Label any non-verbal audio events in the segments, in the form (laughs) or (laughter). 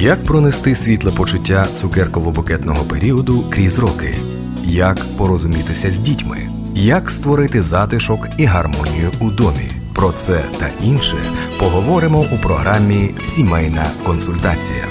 Як пронести світле почуття цукерково-букетного періоду крізь роки? Як порозумітися з дітьми? Як створити затишок і гармонію у домі? Про це та інше поговоримо у програмі Сімейна консультація.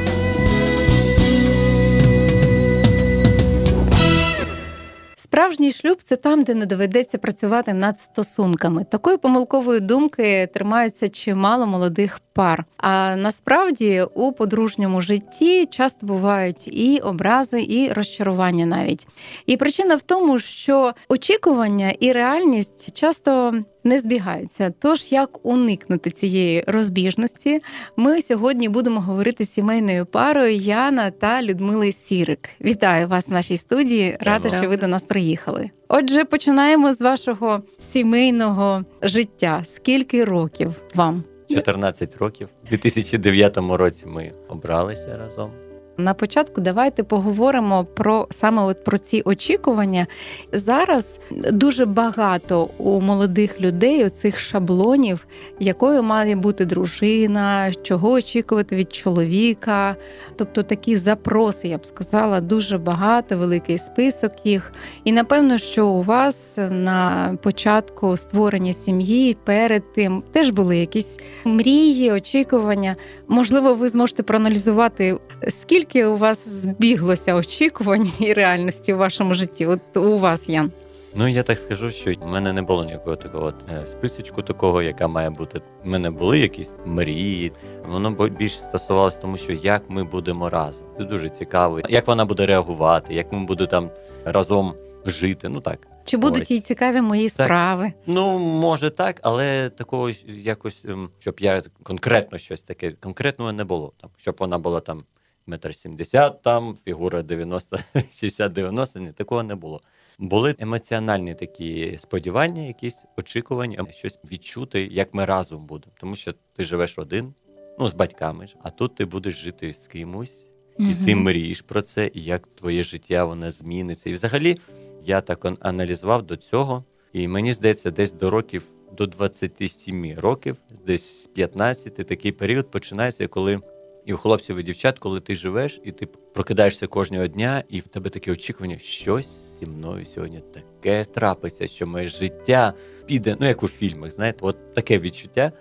Справжній шлюб це там, де не доведеться працювати над стосунками. Такої помилкової думки тримаються чимало молодих пар. А насправді у подружньому житті часто бувають і образи, і розчарування навіть. І причина в тому, що очікування і реальність часто не збігаються. Тож як уникнути цієї розбіжності, ми сьогодні будемо говорити з сімейною парою Яна та Людмили Сірик. Вітаю вас в нашій студії. Рада, що ви до нас приїхали. Отже, починаємо з вашого сімейного життя. Скільки років вам? 14 років. У 2009 році ми обралися разом. На початку давайте поговоримо про саме от про ці очікування. Зараз дуже багато у молодих людей оцих шаблонів, якою має бути дружина, чого очікувати від чоловіка. Тобто такі запроси, я б сказала, дуже багато, великий список їх. І напевно, що у вас на початку створення сім'ї перед тим теж були якісь мрії, очікування. Можливо, ви зможете проаналізувати, скільки у вас збіглося очікувань і реальності у вашому житті? От у вас, Ян. Ну я так скажу, що в мене не було ніякого такого от, е, списочку такого, яка має бути. У мене були якісь мрії. Воно більше стосувалося тому, що як ми будемо разом. Це дуже цікаво. Як вона буде реагувати, як ми будемо там разом жити. Ну так. Чи будуть Ось. їй цікаві мої справи? Ну, може так, але такого якось, ем, щоб я конкретно щось таке конкретного не було. Там, щоб вона була там метр сімдесят, там фігура 90, 60-90, (laughs) ні, такого не було. Були емоціональні такі сподівання, якісь очікування, щось відчути, як ми разом будемо. Тому що ти живеш один, ну з батьками ж, а тут ти будеш жити з кимось, і ти мрієш про це, і як твоє життя воно зміниться. І взагалі я так аналізував до цього, і мені здається, десь до років до 27 років, десь з 15 такий період починається, коли і у хлопців і дівчат, коли ти живеш, і ти прокидаєшся кожного дня, і в тебе таке очікування, щось зі мною сьогодні таке трапиться, що моє життя піде, ну як у фільмах, знаєте, от таке відчуття.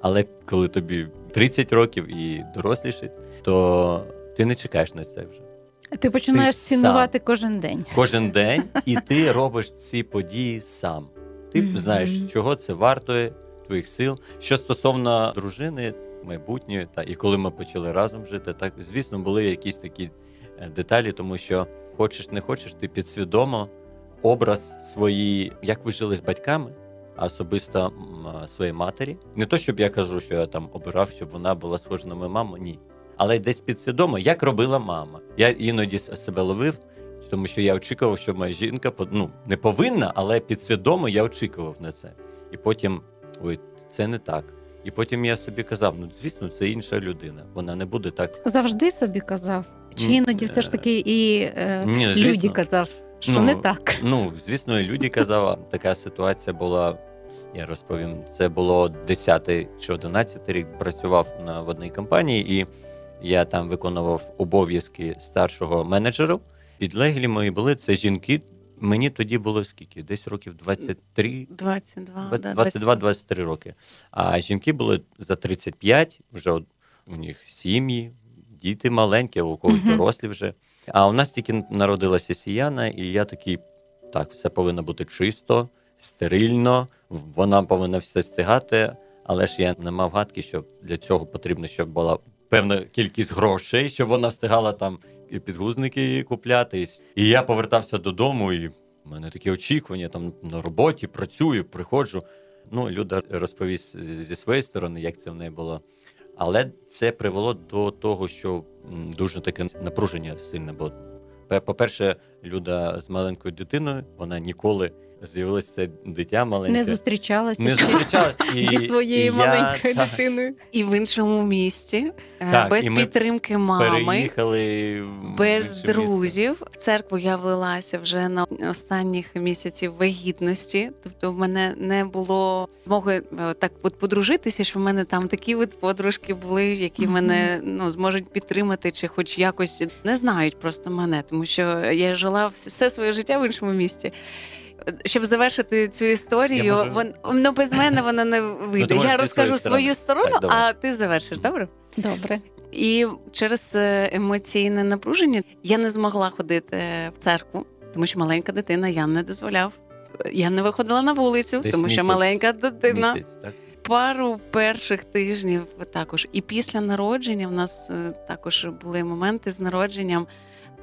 Але коли тобі 30 років і доросліший, то ти не чекаєш на це вже. Ти починаєш Ти сам. цінувати кожен день. Кожен (laughs) день, і ти робиш ці події сам. Ти Мгм. знаєш, чого це вартує твоїх сил. Що стосовно дружини майбутньої, та і коли ми почали разом жити, так звісно, були якісь такі е, деталі, тому що хочеш не хочеш, ти підсвідомо образ своїй, як ви жили з батьками, а особисто м, своєї матері. Не то, щоб я кажу, що я там обирав, щоб вона була схожа на мою маму, ні. Але десь підсвідомо, як робила мама. Я іноді себе ловив, тому що я очікував, що моя жінка ну, не повинна, але підсвідомо я очікував на це. І потім, ой, це не так. І потім я собі казав: ну звісно, це інша людина. Вона не буде так. Завжди собі казав. Чи іноді все ж таки і е, Ні, люди казав, що Ну, не так. Ну, звісно, і люди казали, така ситуація була. Я розповім, це було 10 чи 11 рік. Працював на в одній компанії, і я там виконував обов'язки старшого менеджера. Підлеглі мої були це жінки. Мені тоді було скільки? Десь років 23, 22, да, 22-23 роки. А жінки були за 35, вже у них сім'ї, діти маленькі, у когось дорослі вже. А у нас тільки народилася сіяна, і я такий, так, все повинно бути чисто, стерильно, вона повинна все стигати, але ж я не мав гадки, що для цього потрібно, щоб була певна кількість грошей, щоб вона встигала там і підгузники куплятись. І я повертався додому, і в мене такі очікування там на роботі, працюю, приходжу. Ну, Люда розповість зі своєї сторони, як це в неї було. Але це привело до того, що дуже таке напруження сильне. Бо, по-перше, Люда з маленькою дитиною, вона ніколи з'явилося дитя маленьке. Не зустрічалася не ще зустрічалась і зі своєю і маленькою та, дитиною. І в іншому місті, е, Так, без і ми підтримки мами. переїхали в Без інше місто. друзів в церкву я влилася вже на останніх місяців вагітності. Тобто, в мене не було змоги е, так от подружитися, що в мене там такі от подружки були, які Мгм. мене ну зможуть підтримати, чи хоч якось не знають просто мене, тому що я жила все своє життя в іншому місті. Щоб завершити цю історію, можу- вон, ну без мене вона не вийде. можеш я розкажу свою сторону, Так, а ти завершиш. Добре? Добре. І через е, емоційне напруження я не змогла ходити в церкву, тому що маленька дитина я не дозволяв. Я не виходила на вулицю, Десь тому що місяць. маленька дитина. Місяць, так? Пару перших тижнів також. І після народження в нас е, також були моменти з народженням.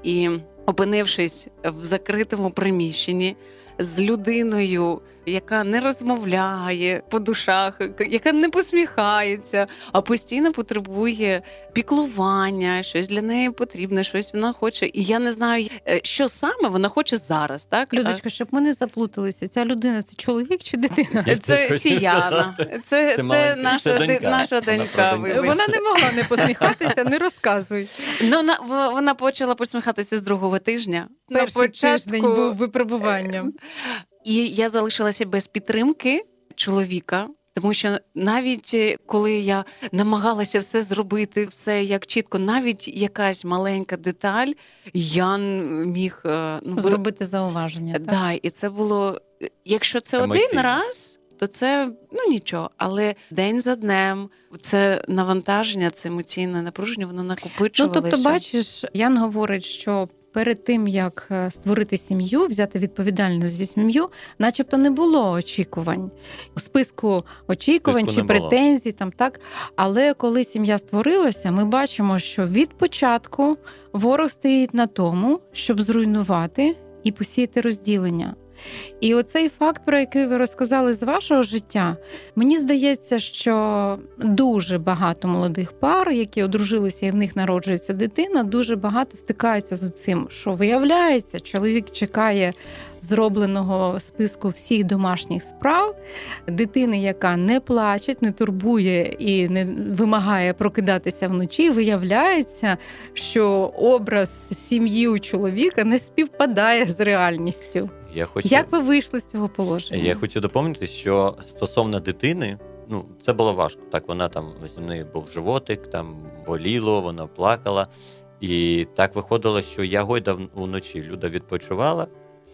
І опинившись в закритому приміщенні з людиною, яка не розмовляє по душах, яка не посміхається, а постійно потребує піклування, щось для неї потрібне, щось вона хоче. І я не знаю, е, що саме вона хоче зараз. Так Людочка, щоб ми не заплуталися, ця людина це чоловік чи дитина? Е, це Сіяна, це, Це це, наша, це донька. наша Вона донька. вибачте. Вона не могла не посміхатися, не розказуй. Ну, вона, в- вона почала посміхатися з другого тижня. Перший тиждень був випробуванням. І я залишилася без підтримки чоловіка. Тому що навіть е, коли я намагалася все зробити, все як чітко, навіть якась маленька деталь, я міг е, ну, Зробити зауваження. так? Да, і це було. Якщо це Емоційно. один раз, то це ну нічого. Але день за днем це навантаження, це емоційне напруження, воно Ну, тобто, бачиш, Ян говорить, що перед тим як е, створити сім'ю, взяти відповідальність за сім'ю, начебто не було очікувань у списку очікувань Списку чи претензій, там так. Але коли сім'я створилася, ми бачимо, що від початку ворог стоїть на тому, щоб зруйнувати і посіяти розділення. І оцей факт, про який ви розказали з вашого життя, Мені здається, що дуже багато молодих пар, які одружилися і в них народжується дитина, дуже багато стикаються з цим, що виявляється, чоловік чекає зробленого списку всіх домашніх справ, дитини, яка не плаче, не турбує і не вимагає прокидатися вночі. Виявляється, що образ сім'ї у чоловіка не співпадає з реальністю. Я хочу, Як ви вийшли з цього положення? я хочу доповнити, що стосовно дитини, ну це було важко. Так, вона там у неї був животик, там боліло, вона плакала. І так виходило, що я гойдав уночі. Люда відпочивала.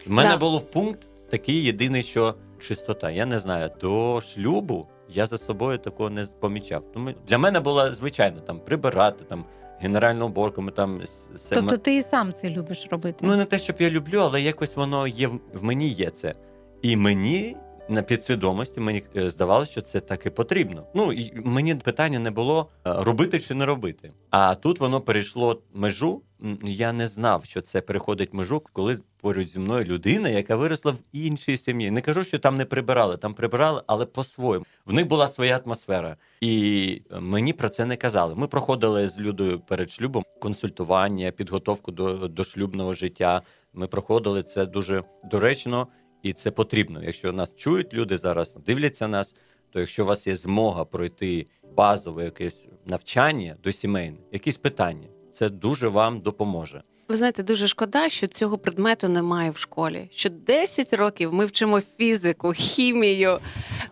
У мене Да. був пункт такий єдиний, що чистота. Я не знаю, до шлюбу я за собою такого не помічав. Тому для мене було звичайно там прибирати, там генеральну уборку. Ми там Тобто ти і сам це любиш робити? Ну, не те, щоб я люблю, але якось воно є в- в мені є це. І мені на підсвідомості мені е, здавалося, що це так і потрібно. Ну і мені питання не було е, робити чи не робити. А тут воно перейшло межу. Я не знав, що це переходить межу, коли поруч зі мною людина, яка виросла в іншій сім'ї. Не кажу, що там не прибирали, там прибирали, але по-своєму. В них була своя атмосфера. І е, мені про це не казали. Ми проходили з Людою перед шлюбом консультування, підготовку до, до шлюбного життя. Ми проходили це дуже доречно і це потрібно. Якщо нас чують люди зараз, дивляться нас, то якщо у вас є змога пройти базове якесь навчання до сімейне, якісь питання, це дуже вам допоможе. Ви знаєте, дуже шкода, що цього предмету немає в школі. Що 10 років ми вчимо фізику, хімію,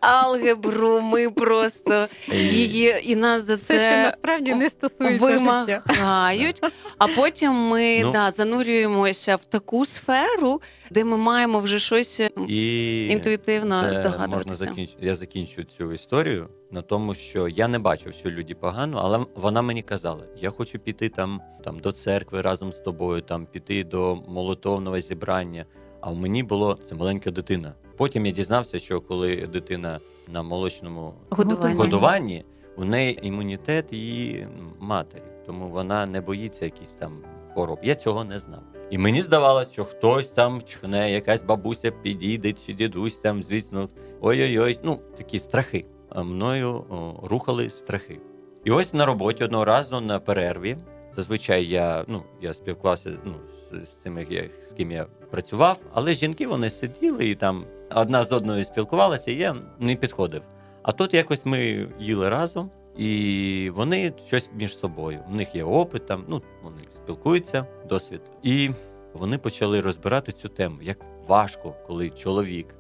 алгебру. Ми просто її і нас за Це, це, що насправді не стосується життя. вимагають. А потім ми Ну. да, занурюємося в таку сферу, де ми маємо вже щось І інтуїтивно здогадуватися. можна закінч... Я закінчу цю історію на тому, що я не бачив, що люди погано, але вона мені казала: я хочу піти там, там до церкви разом з тобою, там піти до молитовного зібрання. А в мені було це маленька дитина. Потім я дізнався, що коли дитина на молочному Годування. годуванні, у неї імунітет її матері, тому вона не боїться якісь там хвороб. Я цього не знав. І мені здавалося, що хтось там чхне, якась бабуся підійде чи дідусь там, звісно, ой-ой-ой, ну такі страхи. Мною рухали страхи. І ось на роботі одного разу на перерві. Зазвичай я ну я спілкувався ну, з, з цими, з ким я працював, але жінки вони сиділи і там одна з одною спілкувалася, і я не підходив. А тут якось ми їли разом, і вони щось між собою. У них є опит, там, ну вони спілкуються, досвід. І вони почали розбирати цю тему, як важко, коли чоловік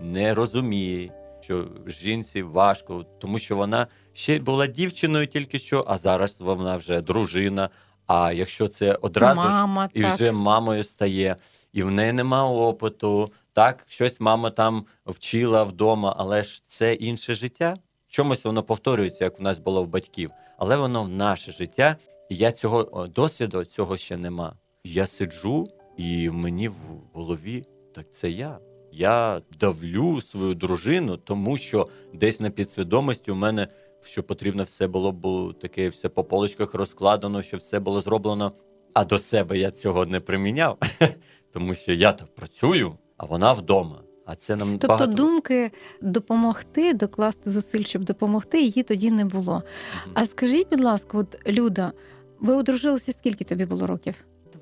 не розуміє, що жінці важко, тому що вона ще була дівчиною тільки що, а зараз вона вже дружина. А якщо це одразу ж і так. вже мамою стає, і в неї нема опиту. Так, щось мама там вчила вдома, але ж це інше життя. Чомусь воно повторюється, як у нас було в батьків, але воно в наше життя, і я цього досвіду цього ще нема. Я сиджу, і мені в голові так це я. Я давлю свою дружину, тому що десь на підсвідомості у мене що потрібно все було б таке, все по полочках розкладено, що все було зроблено. А до себе я цього не приміняв, (laughs) тому що я так працюю, а вона вдома. А це нам Тобто багато... думки допомогти, докласти зусиль, щоб допомогти, її тоді не було. Мгм. А скажіть, будь ласка, от Люда, ви одружилися скільки тобі було років?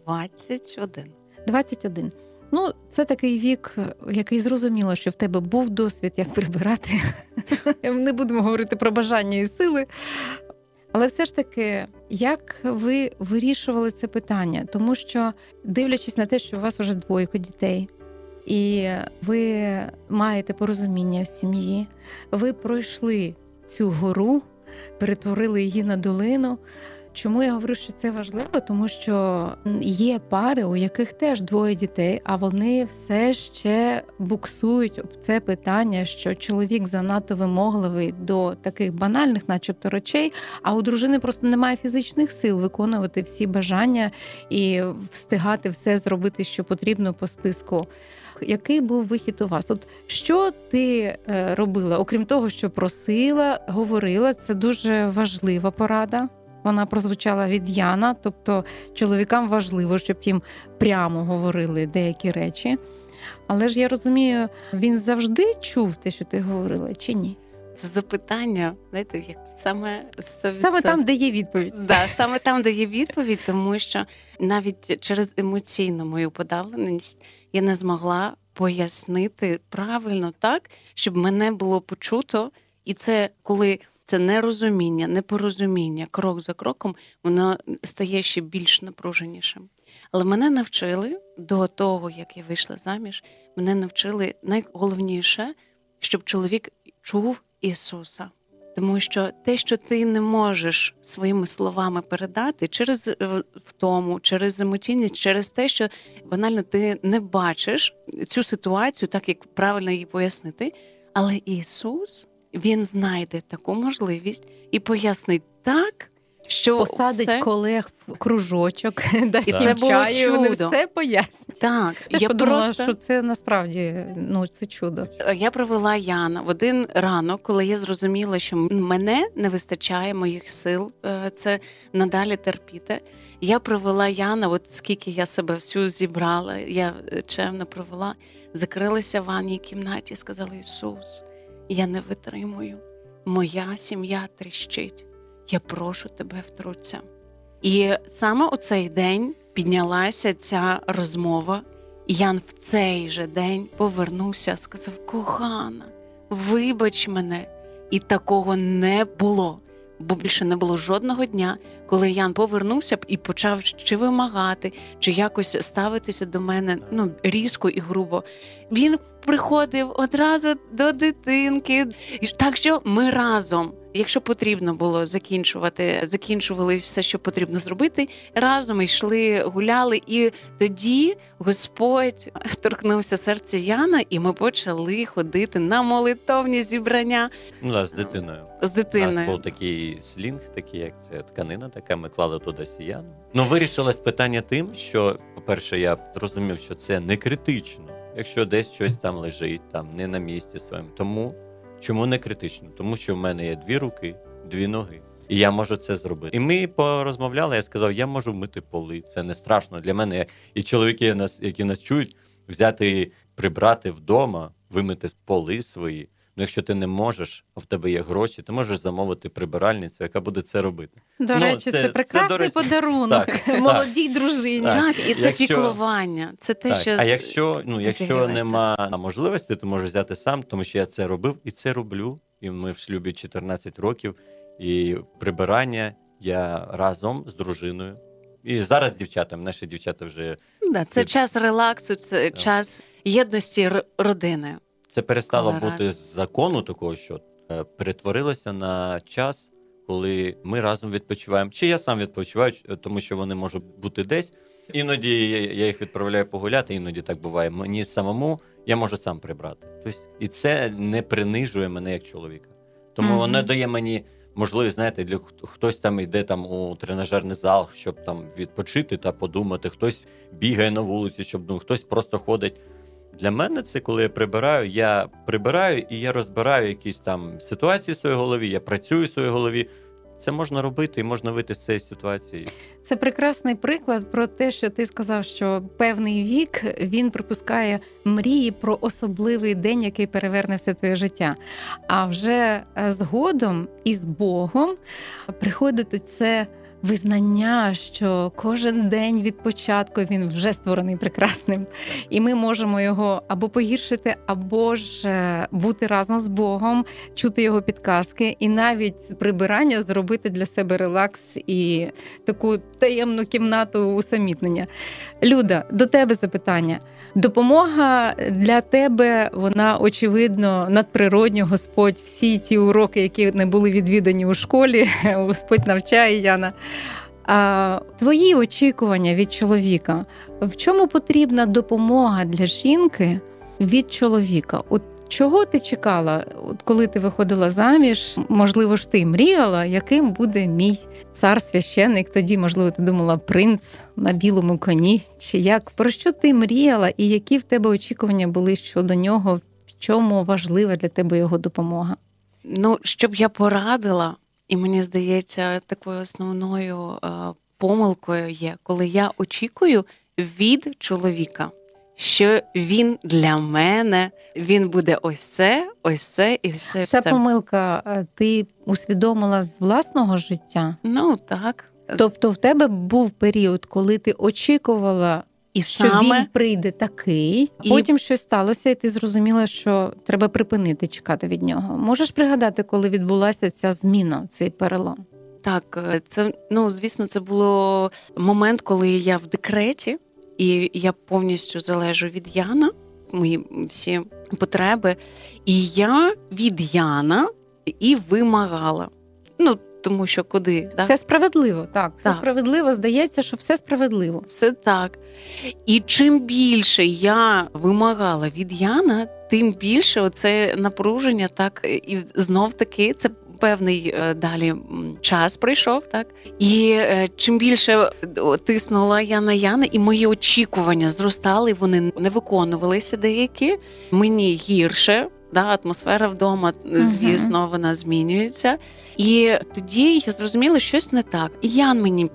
21. 21. Ну, це такий вік, який зрозуміло, що в тебе був досвід, як прибирати. Не будемо говорити про бажання і сили. Але все ж таки, як ви вирішували це питання? Тому що, дивлячись на те, що у вас вже двойко дітей, і ви маєте порозуміння в сім'ї, ви пройшли цю гору, перетворили її на долину. Чому я говорю, що це важливо? Тому що є пари, у яких теж двоє дітей, а вони все ще буксують об це питання, що чоловік занадто вимогливий до таких банальних, начебто, речей, а у дружини просто немає фізичних сил виконувати всі бажання і встигати все зробити, що потрібно по списку. Який був вихід у вас? От що ти е, робила, окрім того, що просила, говорила, це дуже важлива порада. Вона прозвучала від Яна, тобто чоловікам важливо, щоб їм прямо говорили деякі речі. Але ж я розумію, він завжди чув те, що ти говорила, чи ні? Це запитання, знаєте, як саме 100%. Саме там, де є відповідь. Да, саме там, де є відповідь, тому що навіть через емоційну мою подавленість я не змогла пояснити правильно так, щоб мене було почуто, і це коли це нерозуміння, непорозуміння, крок за кроком, воно стає ще більш напруженішим. Але мене навчили до того, як я вийшла заміж, мене навчили найголовніше, щоб чоловік чув Ісуса. Тому що те, що ти не можеш своїми словами передати через е, втому, через емоційність, через те, що банально ти не бачиш цю ситуацію, так як правильно її пояснити. Але Ісус Він знайде таку можливість і пояснить так, що Посадить все... колег в кружочок, (laughs) дасть І це було чаю, і вони чудо. все пояснять. так. Я я подумала, просто... що це насправді ну це чудо. Я провела Яна в один ранок, коли я зрозуміла, що мене не вистачає моїх сил е, це надалі терпіти. Я провела Яна, от скільки я себе всю зібрала, я е, чемно провела, закрилася в ванній кімнаті, сказала Ісус, я не витримую. Моя сім'я тріщить. Я прошу тебе втруться. І саме у цей день піднялася ця розмова. І Ян в цей же день повернувся, сказав: Кохана, вибач мене. І такого не було. Бо більше не було жодного дня, коли Ян повернувся б і почав чи вимагати, чи якось ставитися до мене ну різко і грубо. Він приходив одразу до дитинки. Так що ми разом, якщо потрібно було закінчувати, закінчували все, що потрібно зробити, разом йшли, гуляли, і тоді Господь торкнувся серця Яна, і ми почали ходити на молитовні зібрання Ну, да, з дитиною. з У нас дитиною. був такий слінг, такий, як це тканина така, ми клали туди сіян. Ну, вирішилось питання тим, що, по-перше, я зрозумів, що це не критично, якщо десь щось там лежить, там не на місці своєму. Тому чому не критично? Тому що в мене є дві руки, дві ноги. І я можу це зробити. І ми порозмовляли. Я сказав, я можу мити поли. Це не страшно для мене. І чоловіки, нас, які нас чують, взяти, прибрати вдома, вимити поли свої. Ну, якщо ти не можеш, а в тебе є гроші, ти можеш замовити прибиральницю, яка буде це робити. До Ну, речі, це- це, це, прекрасний до речі, подарунок так, (laughs) так. молодій дружині. Так. Так, і це Якщо- піклування. Це те, Так. що А якщо, ну, якщо нема можливості, то можеш взяти сам, тому що я це робив і це роблю. І ми в шлюбі 14 років, і прибирання я разом з дружиною. І зараз з дівчатами, наші дівчата вже Да, це час релаксу, це час єдності родини. Це перестало бути з закону такого, що е, перетворилося на час, коли ми разом відпочиваємо. Чи я сам відпочиваю, тому що вони можуть бути десь. Іноді я- їх відправляю погуляти, іноді так буває. Мені самому я можу сам прибрати. Тобто, і це не принижує мене як чоловіка. Тому Мгм. воно дає мені можливість, знаєте, для хто- хтось там йде там у тренажерний зал, щоб там відпочити та подумати, хтось бігає на вулиці, щоб ну хтось просто ходить. Для мене це коли я прибираю, я прибираю і я розбираю якісь там ситуації в своїй голові, я працюю в своїй голові. Це можна робити і можна вийти з цієї ситуації. Це прекрасний приклад про те, що ти сказав, що певний вік він припускає мрії про особливий день, який переверне все твоє життя. А вже е, згодом із Богом приходить це визнання, що кожен день від початку він вже створений прекрасним, і ми можемо його або погіршити, або ж е, бути разом з Богом, чути його підказки, і навіть з прибирання зробити для себе релакс і таку таємну кімнату усамітнення. Люда, до тебе запитання. Допомога для тебе, вона очевидно надприродня. Господь, всі ті уроки, які не були відвідані у школі, (laughs) Господь навчає Яна. Твої очікування від чоловіка, в чому потрібна допомога для жінки від чоловіка? От чого ти чекала, от коли ти виходила заміж? Можливо ж ти мріяла, яким буде мій цар священник? Тоді, можливо, ти думала принц на білому коні, чи як? Про що ти мріяла, і які в тебе очікування були щодо нього? В чому важлива для тебе його допомога? Ну, щоб я порадила, і мені здається, такою основною е, помилкою є, коли я очікую від чоловіка, що він для мене він буде ось це, ось це і все. Ця все. помилка е, ти усвідомила з власного життя? Ну так. Тобто в тебе був період, коли ти очікувала, і що саме він прийде такий, І- потім щось сталося, і ти зрозуміла, що треба припинити чекати від нього. Можеш пригадати, коли відбулася ця зміна, цей перелом? Так, це ну звісно, це було момент, коли я в декреті, і я повністю залежу від Яна, мої всі потреби. І я від Яна і вимагала. Ну тому що куди так? Все справедливо, так, все Так. справедливо. Здається, що все справедливо. Все так. І чим більше я вимагала від Яна, тим більше оце напруження, так і знов таки це. Певний е, далі час прийшов, так і е, чим більше е, тиснула я на Яна, і мої очікування зростали, вони не виконувалися деякі. Мені гірше, да, атмосфера вдома, звісно, вона змінюється. І тоді я зрозуміла, що щось не так. І Ян мені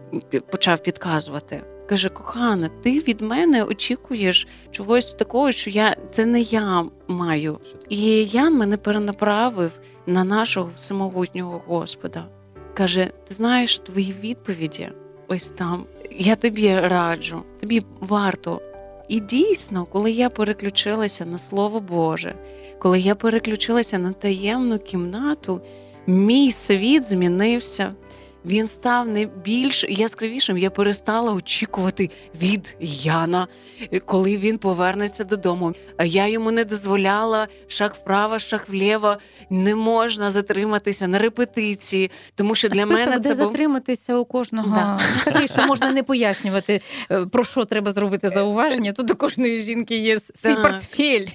почав підказувати. Каже, кохана, ти від мене очікуєш чогось такого, що я це не я маю. І Ян мене перенаправив на нашого всемогутнього Господа. Каже: ти знаєш твої відповіді ось там. Я тобі раджу, тобі варто. І дійсно, коли я переключилася на Слово Боже, коли я переключилася на таємну кімнату, мій світ змінився. Він став не більш яскравішим. Я перестала очікувати від Яна, коли він повернеться додому. А я йому не дозволяла шаг вправо, шаг вліво. Не можна затриматися на репетиції, тому що для Список, мене де був затриматися у кожного Да. (laughs) такий, що можна не пояснювати, е, про що треба зробити зауваження. Тут у кожної жінки є свій портфель.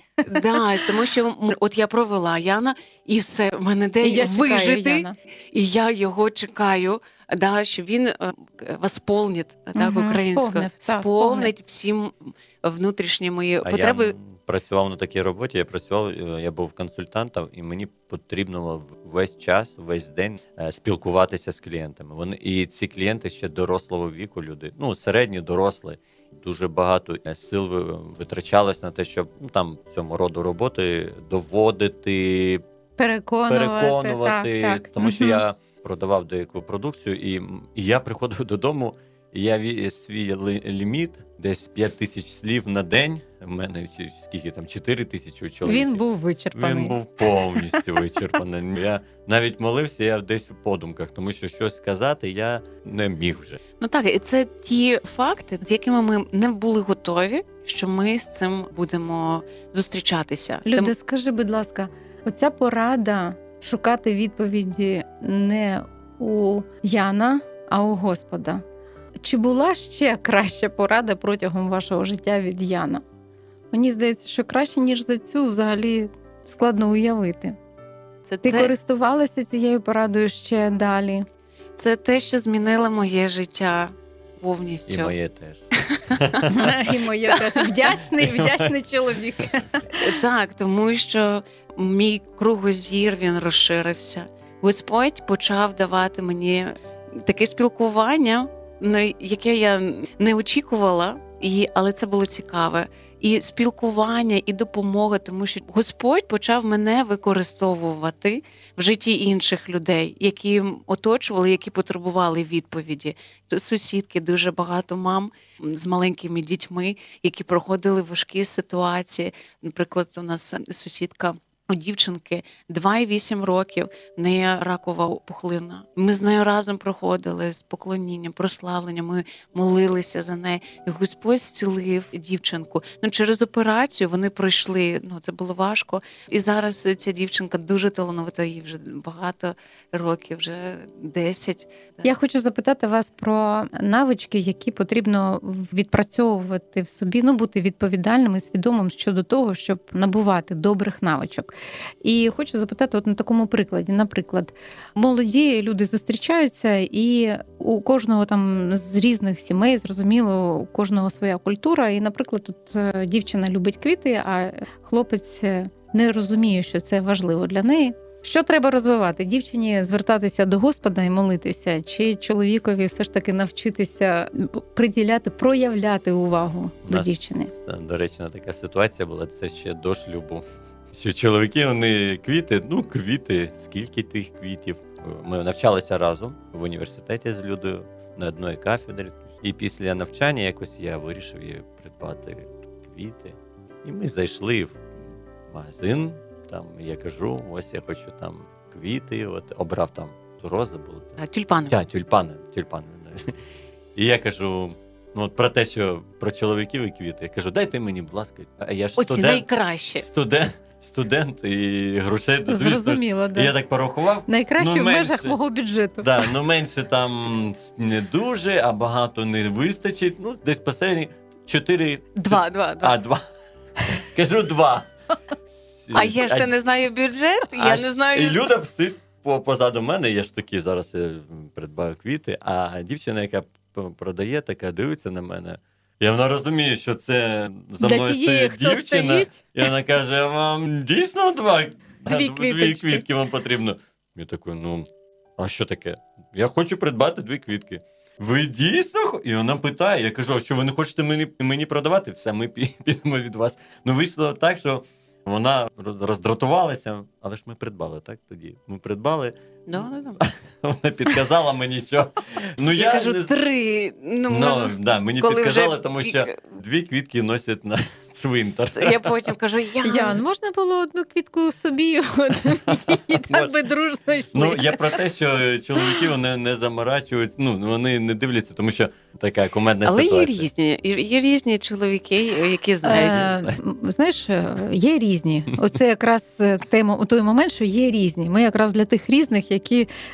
Да, тому що от я провела Яна, і все в мене І день я чекаю, вижити. Яна. І я його чекаю, да, що він е, восполнить так, Мгм, українською, сповнить всім внутрішні мої А потреби. я працював на такій роботі. Я працював, е, я був консультантом, і мені потрібно весь час, весь день е, спілкуватися з клієнтами. Вони і ці клієнти ще дорослого віку, люди, ну середні, дорослі. Дуже багато е, сил витрачалось на те, щоб ну там цьому роду роботи доводити, Переконувати, переконувати, так, так. тому що я продавав деяку продукцію, і, і я приходив (laughs) додому, я ві- свій ліміт, десь 5 тисяч слів на день. У мене чи скільки там 4 тисячі у чоловіка. Він був вичерпаний. Він був повністю вичерпаний. (laughs) Я навіть молився, я десь в подумках, тому що щось сказати я не міг вже. Ну так, і це ті факти, з якими ми не були готові, що ми з цим будемо зустрічатися. Люди, Тому- скажи, будь ласка, оця порада шукати відповіді не у Яна, а у Господа. Чи була ще краща порада протягом вашого життя від Яна? Мені здається, що краще, ніж за цю, взагалі складно уявити. це, Ти те, користувалася цією порадою ще далі. це те, що змінило моє життя І повністю. моє теж. (laughs) І моє теж вдячний, (laughs) вдячний чоловік. Так, тому що мій кругозір він розширився. Господь почав давати мені таке спілкування, яке я не очікувала, і, але це було цікаве. І спілкування, і допомога, тому що Господь почав мене використовувати в житті інших людей, які оточували, які потребували відповіді. Сусідки, дуже багато мам з маленькими дітьми, які проходили важкі ситуації. Наприклад, у нас сусідка. У дівчинки 2,8 років, в неї ракова пухлина. Ми з нею разом проходили з поклонінням, прославленням. Ми молилися за неї. І Господь зцілив дівчинку. Ну через операцію вони пройшли. Ну це було важко. І зараз ця дівчинка дуже талановита. Їй вже багато років, вже 10. Я хочу запитати вас про навички, які потрібно відпрацьовувати в собі, ну бути відповідальним і свідомим щодо того, щоб набувати добрих навичок. І хочу запитати, от на такому прикладі, наприклад, молоді люди зустрічаються, і у кожного там з різних сімей, зрозуміло, у кожного своя культура. І, наприклад, тут е, дівчина любить квіти, а хлопець е, не розуміє, що це важливо для неї. Що треба розвивати? Дівчині звертатися до Господа і молитися, чи чоловікові все ж таки навчитися приділяти, проявляти увагу У до нас, дівчини? е, До речі, така ситуація була це ще до шлюбу. Що чоловіки, вони квіти, ну квіти, скільки тих квітів. Ми навчалися разом в університеті з Людою на одної кафедрі. І після навчання якось я вирішив їй придбати квіти. І ми зайшли в магазин. Там я кажу, ось я хочу там квіти. От обрав там рози були. А, Тюльпани. Так, тюльпани, тюльпани. І я кажу: ну, от про те, що про чоловіків і квіти. Я кажу, дайте мені, будь ласка, а я ж Оці студент, найкраще. студент, студент і грошей, звісно. Зрозуміло, да. я так порахував. Найкраще ну, в межах мого бюджету. Да, ну менше там не дуже, а багато не вистачить. Ну, десь посередині чотири. Два, два, два. А, два. Кажу два. А я ж те не знаю бюджет, я не знаю. І Люда сидить позаду мене, я ж таки зараз я придбаю квіти, а дівчина, яка продає, така дивиться на мене. І вона розуміє, що це за Для мною тієї, стоїть хто дівчина. стоїть. І вона каже: вам дійсно два Дві Дві квітки вам потрібно. Я такий, ну, а що таке? Я хочу придбати дві квітки. Ви дійсно? І вона питає, я кажу, а що ви не хочете мені, мені продавати? Все, ми (laughs) підемо від вас. Ну, вийшло так, що вона роздратувалася, але ж ми придбали, так? Тоді ми придбали. Да, да, да. (laughs) Вона підказала мені, що. Ну, Я, я, кажу, не... три. Ну, Ну, може, да, мені коли підказали, вже тому що дві квітки носять на (laughs) цвинтар. Це я потім кажу, я Ян, можна було одну квітку собі, (laughs) і так би дружно йшли. Ну, я про те, що чоловіки вони не заморачуються, ну вони не дивляться, тому що така комедна Але є ситуація. різні, є є різні чоловіки, які знають. Е, знаєш, е, є різні. Оце якраз е, тема у той момент, що є різні. Ми якраз для тих різних, які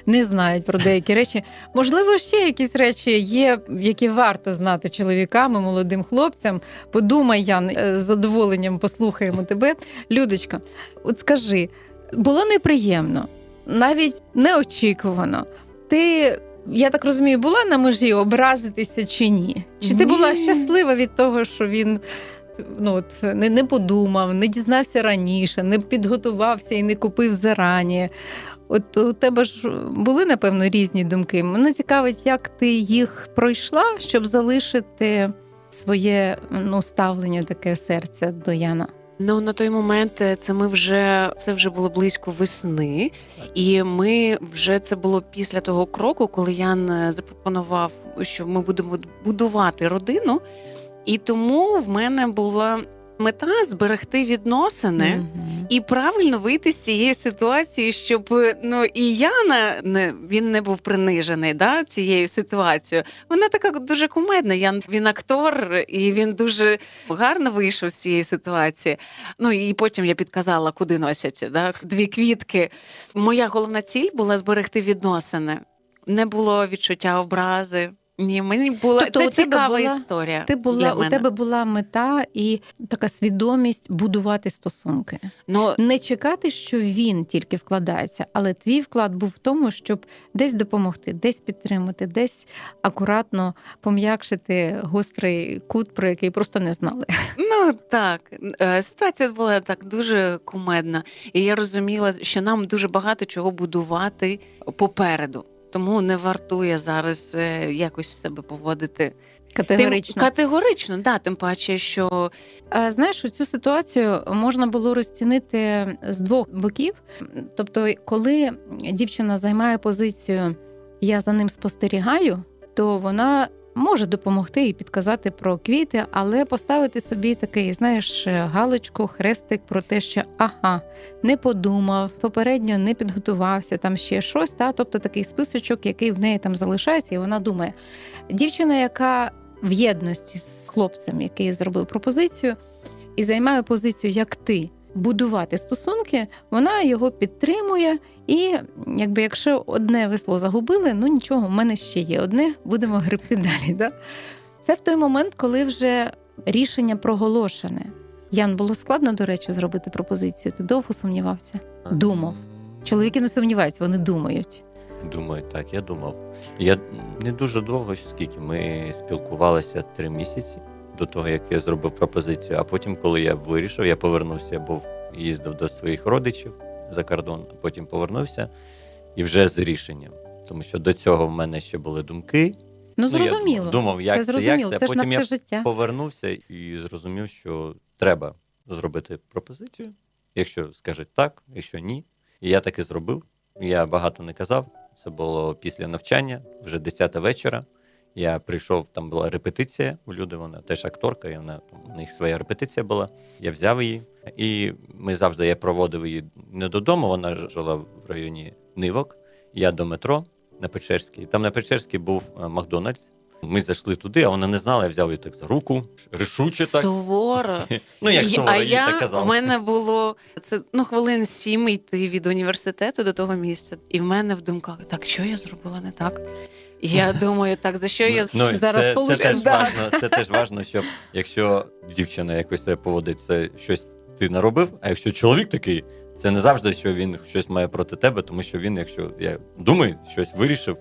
не знають про деякі речі. Можливо, ще якісь речі є, які варто знати чоловікам і молодим хлопцям. Подумай, Ян, е, з задоволенням послухаємо тебе. Людочка, от скажи, було неприємно, навіть неочікувано. Ти. Я так розумію, була на межі образитися чи ні? Чи ти була щаслива від того, що він ну, от, не, не подумав, не дізнався раніше, не підготувався і не купив зарані? От у тебе ж були, напевно, різні думки. Мене цікавить, як ти їх пройшла, щоб залишити своє ну, ставлення таке серця до Яна. Ну на той момент е, це ми вже це вже було близько весни, і ми вже це було після того кроку, коли Ян е, запропонував, що ми будемо будувати родину. І тому в мене була мета зберегти відносини. Мгм. І правильно вийти з цієї ситуації, щоб ну і Яна не він не був принижений да, цією ситуацією. Вона така дуже кумедна. Ян він актор, і він дуже гарно вийшов з цієї ситуації. Ну і потім я підказала, куди носять да, дві квітки. Моя головна ціль була зберегти відносини. Не було відчуття образи. Ні, мені була Тобто це цікава була- історія. Ти була для у тебе була мета і така свідомість будувати стосунки. Ну, Не чекати, що він тільки вкладається, але твій вклад був в тому, щоб десь допомогти, десь підтримати, десь акуратно пом'якшити гострий кут, про який просто не знали. (laughs) Ну так, Е, ситуація була так дуже кумедна, і я розуміла, що нам дуже багато чого будувати попереду. Тому не вартує зараз е, якось себе поводити Категорично. Тим, категорично, да, тим паче, що Знаєш, цю ситуацію можна було розцінити з двох боків. Тобто, коли дівчина займає позицію Я за ним спостерігаю, то вона може допомогти і підказати про квіти, але поставити собі такий, знаєш, галочку, хрестик про те, що ага, не подумав, попередньо не підготувався, там ще щось. Та? Тобто такий списочок, який в неї там залишається, і вона думає. Дівчина, яка в єдності з хлопцем, який зробив пропозицію, і займає позицію, як ти, будувати стосунки, вона його підтримує. І якби якщо одне весло загубили, ну нічого, в мене ще є одне, будемо гребти далі. Да? Це в той момент, коли вже рішення проголошене. Ян, було складно, до речі, зробити пропозицію. Ти довго сумнівався? Думав. Чоловіки не сумніваються, вони думають. Думаю, так, я думав. Я не дуже довго, скільки ми спілкувалися три місяці до того, як я зробив пропозицію. А потім, коли я вирішив, я повернувся, я був їздив до своїх родичів за кордон, а потім повернувся і вже з рішенням. Тому що до цього в мене ще були думки. Ну, я зрозуміло. думав, як це це, зрозуміло, як це. це ж на Потім я життя. повернувся і зрозумів, що треба зробити пропозицію. Якщо скажуть так, якщо ні. І я так і зробив. Я багато не казав. Це було після навчання, вже 10 вечора. Я прийшов, там була репетиція у люди, вона теж акторка, і вона там, у них своя репетиція була. Я взяв її, і ми завжди я проводив її не додому. Вона жила в районі Нивок. Я до метро на Печерській. Там на Печерській був е, Макдональдс. Ми зайшли туди, а вона не знала. Я взяв її так за руку, рішуче так. суворо. (laughs) Ну, як суворо, а їй я так казав. у мене було це ну хвилин сім йти від університету до того місця, і в мене в думках так, що я зробила не так. Я (laughs) думаю, так за що я Ну, зараз це, це теж Да. важно, це теж важно, щоб якщо дівчина якось себе поводить, це щось ти наробив, а якщо чоловік такий, це не завжди, що він щось має проти тебе, тому що він, якщо я думаю, щось вирішив,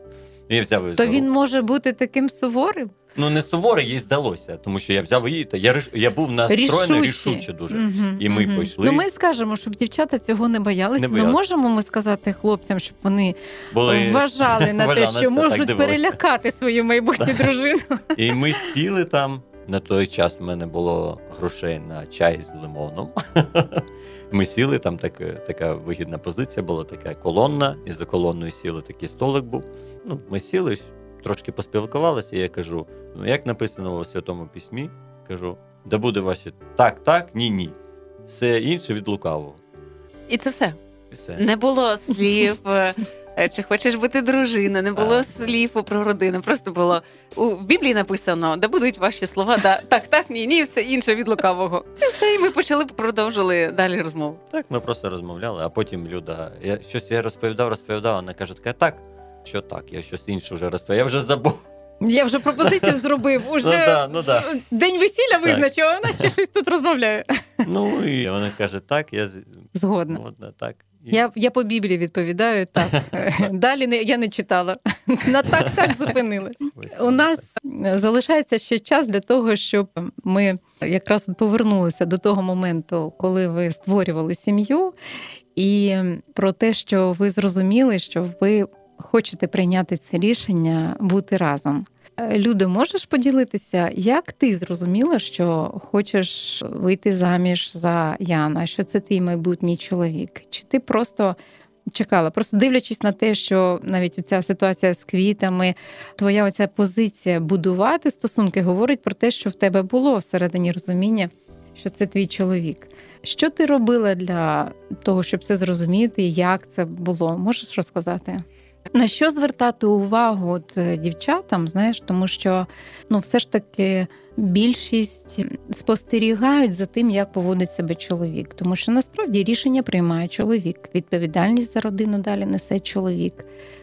і взяв То він може бути таким суворим. Ну не суворий, їй здалося, тому що я взяв її, та я я був настроєний рішуче дуже. Мгм, І ми мгм. пішли. Ну, ми скажемо, щоб дівчата цього не боялися. Не Ну, можемо ми сказати хлопцям, щоб вони Були вважали на (laughs) те, що можуть перелякати свою майбутню (laughs) дружину. І ми сіли там. На той час в мене було грошей на чай з лимоном. (laughs) Ми сіли, там така, така вигідна позиція була, така колонна, і за колонною сіли такий столик був. Ну, ми сіли, трошки поспілкувалися, і я кажу: ну, як написано у Святому Письмі, кажу, да буде ваші так, так, ні, ні. Все інше від лукавого. і це все. І все. Не було слів. е, Чи хочеш бути дружина, не було Так. слів про родину. Просто було у в Біблії написано, де будуть ваші слова, да, так, так, ні, ні, все інше від лукавого. І все, і ми почали продовжили далі розмову. Так, ми просто розмовляли, а потім Люда, я щось я розповідав, розповідав, вона каже, така, так, що так, я щось інше вже розповідав, я вже забув. Я вже пропозицію зробив, (laughs) Ну да, ну да. день весілля визначив, а вона ще щось тут розмовляє. Ну і вона каже, так, я з- Згодна. Так. І Я, я по Біблії відповідаю так. (laughs) Далі не, я не читала. На так так зупинилась. У нас залишається ще час для того, щоб ми якраз повернулися до того моменту, коли ви створювали сім'ю, і про те, що ви зрозуміли, що ви хочете прийняти це рішення бути разом. Е, Людо, можеш поділитися, як ти зрозуміла, що хочеш вийти заміж за Яна, що це твій майбутній чоловік? Чи ти просто чекала? Просто дивлячись на те, що навіть ця ситуація з квітами, твоя оця позиція будувати стосунки говорить про те, що в тебе було всередині розуміння, що це твій чоловік. Що ти робила для того, щоб це зрозуміти, як це було? Можеш розказати? На що звертати увагу от, е, дівчатам, знаєш, тому що ну, все ж таки більшість спостерігають за тим, як поводить себе чоловік. Тому що насправді рішення приймає чоловік, відповідальність за родину далі несе чоловік.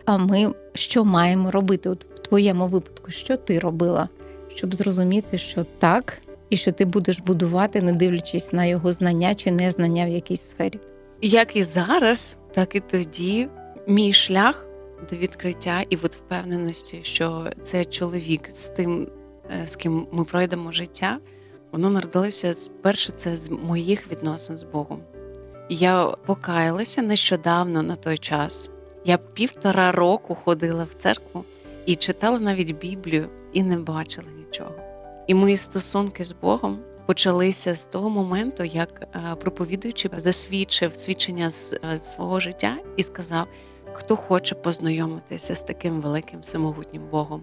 А ми що маємо робити? От в твоєму випадку, що ти робила, щоб зрозуміти, що так, і що ти будеш будувати, не дивлячись на його знання чи незнання в якійсь сфері. Як і зараз, так і тоді мій шлях до відкриття і от впевненості, що це чоловік з тим, е, з ким ми пройдемо життя, воно народилося спершу це з моїх відносин з Богом. Я покаялася нещодавно на той час. Я півтора року ходила в церкву і читала навіть Біблію і не бачила нічого. І мої стосунки з Богом почалися з того моменту, як е, проповідуючи засвідчив свідчення з е, свого життя і сказав, хто хоче познайомитися з таким великим всемогутнім Богом.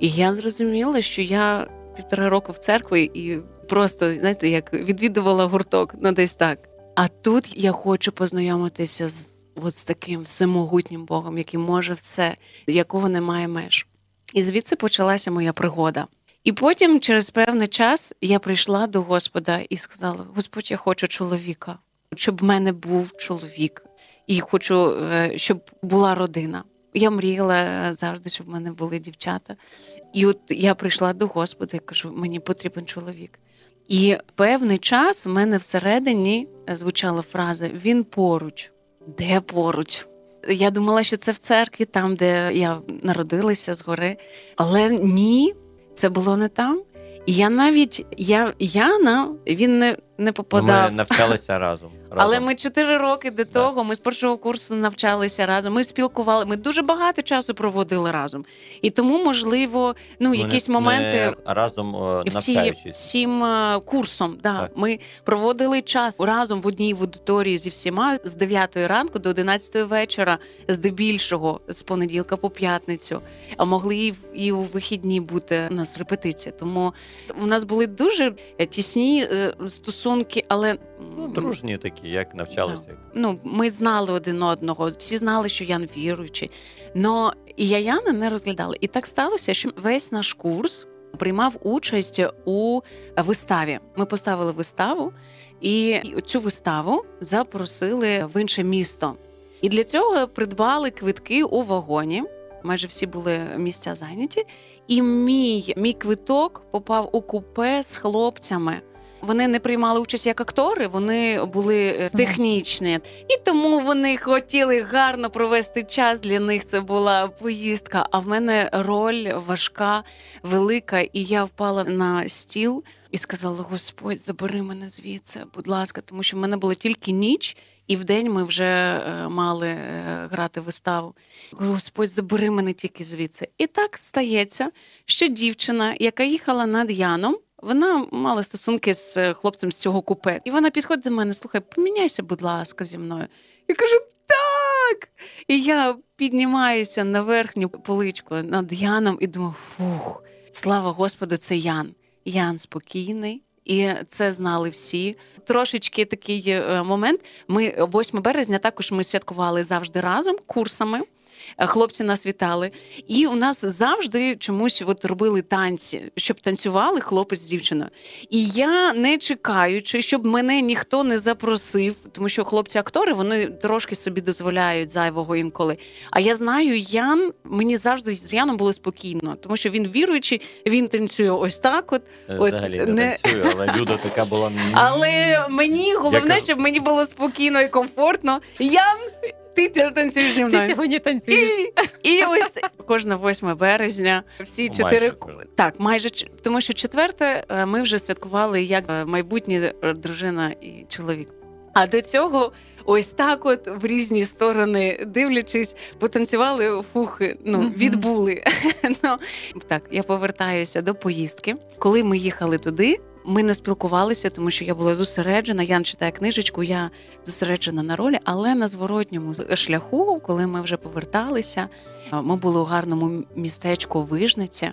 І я зрозуміла, що я півтора року в церкві і просто знаєте, як відвідувала гурток, ну десь так. А тут я хочу познайомитися з от з таким всемогутнім Богом, який може все, якого немає меж. І звідси почалася моя пригода. І потім, через певний час, я прийшла до Господа і сказала: Господь, я хочу чоловіка, щоб в мене був чоловік, і хочу, е, щоб була родина. Я мріяла е, завжди, щоб в мене були дівчата. І от я прийшла до Господа і кажу: мені потрібен чоловік. І певний час в мене всередині звучала фраза Він поруч. Де поруч? Я думала, що це в церкві, там, де я народилася згори. Але ні, це було не там. І я навіть я Яна він не, не попадав. Ми навчалися разом. Разом. Але ми чотири роки до того, ми з першого курсу навчалися разом. Ми спілкували, ми дуже багато часу проводили разом. І тому, можливо, ну Ми якісь не- моменти. не разом о, Всі, всім е, курсом, да. Так. ми проводили час разом в одній в аудиторії зі всіма з 9 ранку до 11 вечора, здебільшого з понеділка по п'ятницю. А могли і в і у вихідні бути у нас репетиція. Тому у нас були дуже е, тісні е, стосунки, але Ну, дружні такі, як навчалися. ну, ми знали один одного, всі знали, що Ян віруючий. Но і я Яна не розглядала. І так сталося, що весь наш курс приймав участь у виставі. Ми поставили виставу, і цю виставу запросили в інше місто. І для цього придбали квитки у вагоні. Майже всі були місця зайняті. І мій, мій квиток попав у купе з хлопцями. Вони не приймали участь як актори, вони були е, технічні, і тому вони хотіли гарно провести час. Для них це була поїздка. А в мене роль важка, велика, і я впала на стіл і сказала: Господь, забери мене звідси, будь ласка, тому що в мене була тільки ніч, і вдень ми вже е, мали е, грати виставу. Господь, забери мене тільки звідси. І так стається, що дівчина, яка їхала над Яном. Вона мала стосунки з е, хлопцем з цього купе, і вона підходить до мене: слухай, поміняйся, будь ласка, зі мною. Я кажу, так. І я піднімаюся на верхню поличку над Яном і думаю, фух, слава Господу, це Ян. Ян спокійний. І це знали всі. Трошечки такий е, момент. Ми 8 березня також ми святкували завжди разом курсами. Е, Хлопці нас вітали, і у нас завжди чомусь от робили танці, щоб танцювали хлопець з дівчиною. І я не чекаючи, щоб мене ніхто не запросив, тому що хлопці-актори вони трошки собі дозволяють зайвого інколи. А я знаю, Ян мені завжди з Яном було спокійно, тому що він віруючий, він танцює ось так. От Е, От, Взагалі не, не- танцюю, але (laughs) Люда така була. але мені головне, Яка- щоб мені було спокійно і комфортно. Ян, ти танцюєш зі Ти сьогодні танцюєш. І, і ось кожне 8 березня всі Майже чотири так, майже ч- тому що четверте е, ми вже святкували як е, майбутні е, дружина і чоловік. А до цього ось так, от в різні сторони дивлячись, потанцювали фухи, ну Мгм. відбули. (laughs) ну так, я повертаюся до поїздки. Коли ми їхали туди. Ми не спілкувалися, тому що я була зосереджена. Ян читає книжечку, я зосереджена на ролі. Але на зворотньому шляху, коли ми вже поверталися, ми були у гарному містечку Вижниця.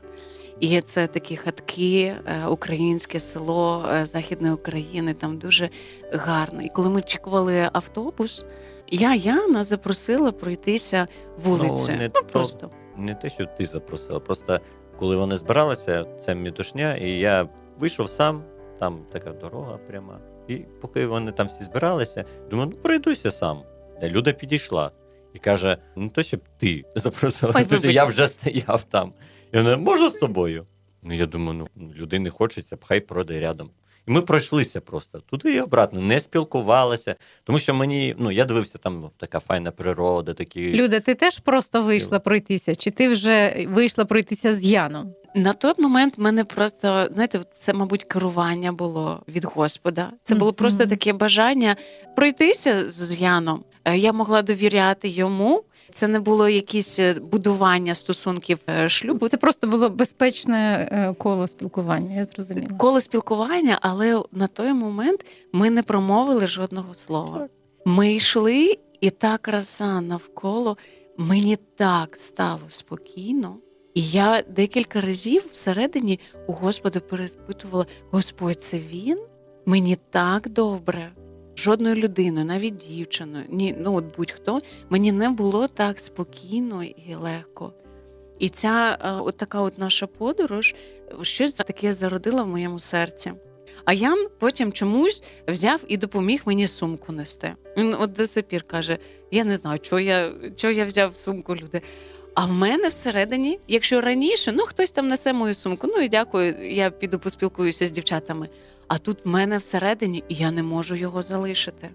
І це такі хатки, е, українське село е, Західної України, там дуже гарно. І коли ми чекували автобус, я Яна запросила пройтися вулицею. Ну, не Ну, то. просто. Не те, що ти запросила, просто коли вони збиралися, це мітушня, і я вийшов сам, там така дорога пряма. І поки вони там всі збиралися, думаю, ну пройдуся сам. Люда підійшла і каже: ну то щоб ти запросила, Ой, що я вже стояв там. І вона, можу з тобою? Ну я думаю, ну людини хочеться, хай пройде рядом. І ми пройшлися просто туди і обратно, не спілкувалися, тому що мені, ну я дивився, там така файна природа, такі Люда, ти теж просто вийшла пройтися, чи ти вже вийшла пройтися з Яном? На той момент в мене просто знаєте, це, мабуть, керування було від Господа. Це було Мгм. просто таке бажання пройтися з Яном. Е, Я могла довіряти йому. Це не було якесь е, будування стосунків е, шлюбу. Це просто було безпечне коло спілкування, я зрозуміла. коло спілкування, але на той момент ми не промовили жодного слова. Ми йшли, і та краса навколо мені так стало спокійно. І я декілька разів всередині у Господа переспитувала: Господь, це він? Мені так добре. Жодною людиною, навіть дівчиною, ні, ну от будь-хто, мені не було так спокійно і легко. І ця е, от така от наша подорож щось таке зародила в моєму серці. А Ян потім чомусь взяв і допоміг мені сумку нести. Він от до сих пір каже: я не знаю, чого я, чого я взяв сумку люди. А в мене всередині, якщо раніше, ну хтось там несе мою сумку, ну і дякую, я піду поспілкуюся з дівчатами. А тут в мене всередині, і я не можу його залишити.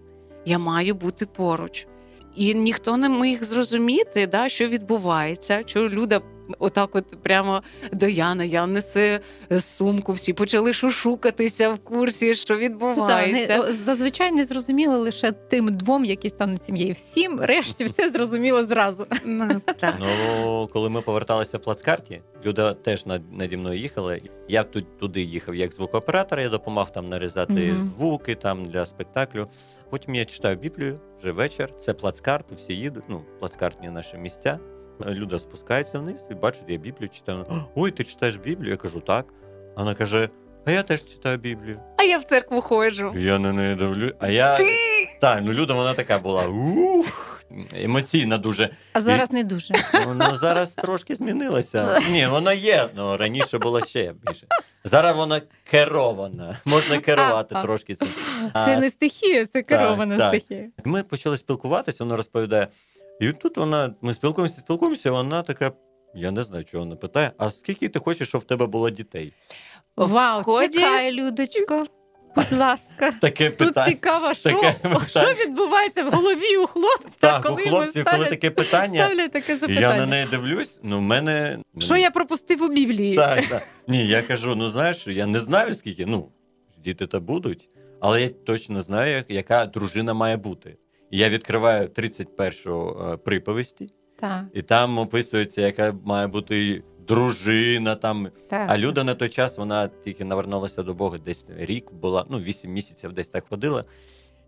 Я маю бути поруч. І ніхто не міг зрозуміти, да, що відбувається, що Люда отак, от прямо до Яна, Ян несе сумку, всі почали шушукатися в курсі, що та, відбувається. не, зазвичай не зрозуміло лише тим двом, які стануть сім'єю. Всім решті все зрозуміло зразу. (laughs) Ну, так. Ну, коли ми поверталися в плацкарті, Люда теж над, наді мною їхала. Я тут туди їхав як звукооператор, я допомагав там нарізати звуки там для спектаклю. Потім я читаю Біблію вже вечір. Це плацкарт, всі їдуть. Ну, плацкартні наші місця. Люда спускається вниз і бачить, я Біблію читаю. Ой, ти читаєш Біблію? Я кажу, так. Вона каже: А я теж читаю Біблію. А я в церкву ходжу. Я на неї дивлю. А я Ти так, ну Люда, вона така була. Ух, емоційна дуже. А зараз не дуже. Ну, ну зараз трошки змінилося. Ні, вона є. Ну раніше було ще більше. Зараз вона керована. Можна керувати А, а. трошки цим. А, Це не стихія, це керована так. стихія. Ми почали спілкуватися, вона розповідає. І тут вона, ми спілкуємося, спілкуємося, вона така. Я не знаю, чого вона питає. А скільки ти хочеш, щоб в тебе було дітей? Вау, ході- чекай, Людочко. Будь ласка. Таке Тут питання. цікаво, що, таке що відбувається в голові у хлопця, Так, у коли хлопців, йому коли таке питання, ставлять таке запитання. я на неї дивлюсь, ну в мене. Що я пропустив у Біблії? Так, так. Ні, я кажу: ну знаєш, я не знаю скільки. Ну, діти то будуть, але я точно знаю, яка дружина має бути. Я відкриваю 31-ю е, приповісті, Так, і там описується, яка має бути дружина. Там. так. А Люда на той час вона тільки навернулася до Бога, десь рік була, ну, 8 місяців десь так ходила.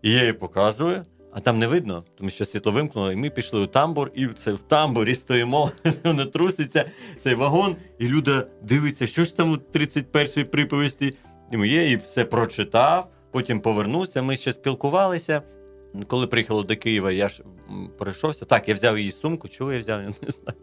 І я їй показую. А там не видно, тому що світло вимкнуло, і ми пішли у тамбур, і це в тамбурі стоїмо, (laughs) воно труситься, цей вагон, і Люда дивиться, що ж там у 31-й приповісті. І я їй все прочитав, потім повернувся. Ми ще спілкувалися. Коли приїхали до Києва, я ж пройшовся. Так, я взяв її сумку. Чого я взяв, я не знаю.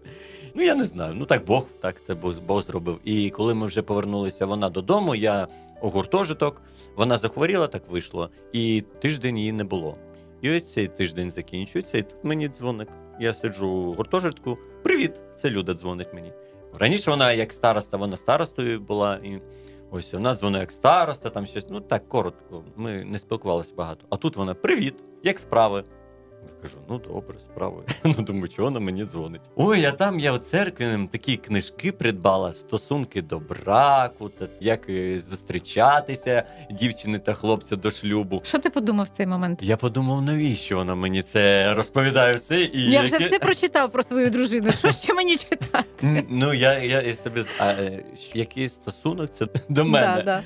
Ну, я не знаю. Ну так Бог, так це Бог, Бог зробив. І коли ми вже повернулися вона додому, я у гуртожиток, вона захворіла, так вийшло. І тиждень її не було. І ось цей тиждень закінчується, і тут мені дзвоник. Я сиджу у гуртожитку. Привіт! Це Люда дзвонить мені. Раніше вона як староста, вона старостою була. І ось у нас воно як староста, там щось. Ну так коротко. Ми не спілкувалися багато. А тут вона привіт, як справи? Я кажу, ну добре, справи. (laughs) Ну думаю, чого вона мені дзвонить. Ой, а там я в церкві такі книжки придбала, стосунки до браку, та як е, зустрічатися дівчини та хлопця до шлюбу. Що ти подумав в цей момент? Я подумав, навіщо вона мені це розповідає все і Я вже яке- все прочитав про свою дружину. Що ще мені читати? М, Ну я, я, я собі з- а, е, щ- який стосунок це (laughs) до мене. Да, да.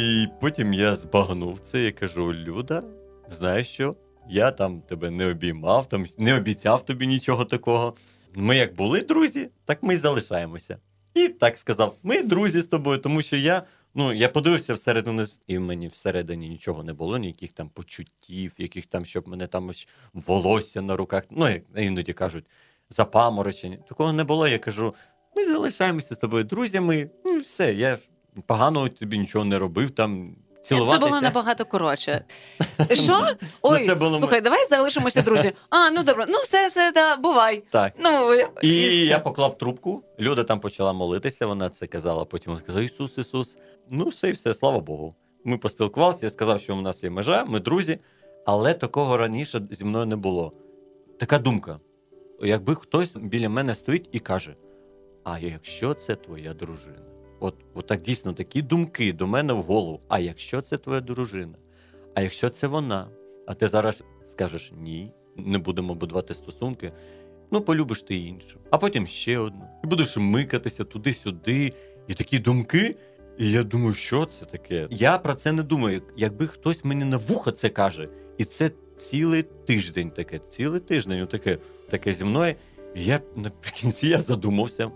І потім я збагнув це і кажу: Люда, знаєш що? Я там тебе не обіймав, там не обіцяв тобі нічого такого. Ми як були друзі, так ми й залишаємося. І так сказав: ми друзі з тобою, тому що я. Ну, я подивився всередину, і в мені всередині нічого не було, ніяких там почуттів, яких там, щоб мене там ось волосся на руках. Ну, як іноді кажуть, запаморочення. Такого не було. Я кажу: ми залишаємося з тобою друзями. Ну, і все, я поганого тобі нічого не робив там. Цілуватися. Це було набагато коротше. (laughs) Що? Ой, це було- слухай, давай залишимося друзі. А, ну добре, ну все, все, да, бувай. Так. Ну, І все. я поклав трубку. Люда там почала молитися, вона це казала. Потім вона сказала: Ісус, Ісус. Ну, все і все, слава Богу. Ми поспілкувалися, я сказав, що у нас є межа, ми друзі, але такого раніше зі мною не було. Така думка: якби хтось біля мене стоїть і каже: А якщо це твоя дружина? От, от так дійсно такі думки до мене в голову. А якщо це твоя дружина? А якщо це вона? А ти зараз скажеш ні, не будемо будувати стосунки. Ну, полюбиш ти іншу, а потім ще одну. І будеш микатися туди-сюди. І такі думки. І я думаю, що це таке? Я про це не думаю. Якби хтось мені на вухо це каже, і це цілий тиждень таке, цілий тиждень таке, таке зі мною. І я наприкінці я задумався.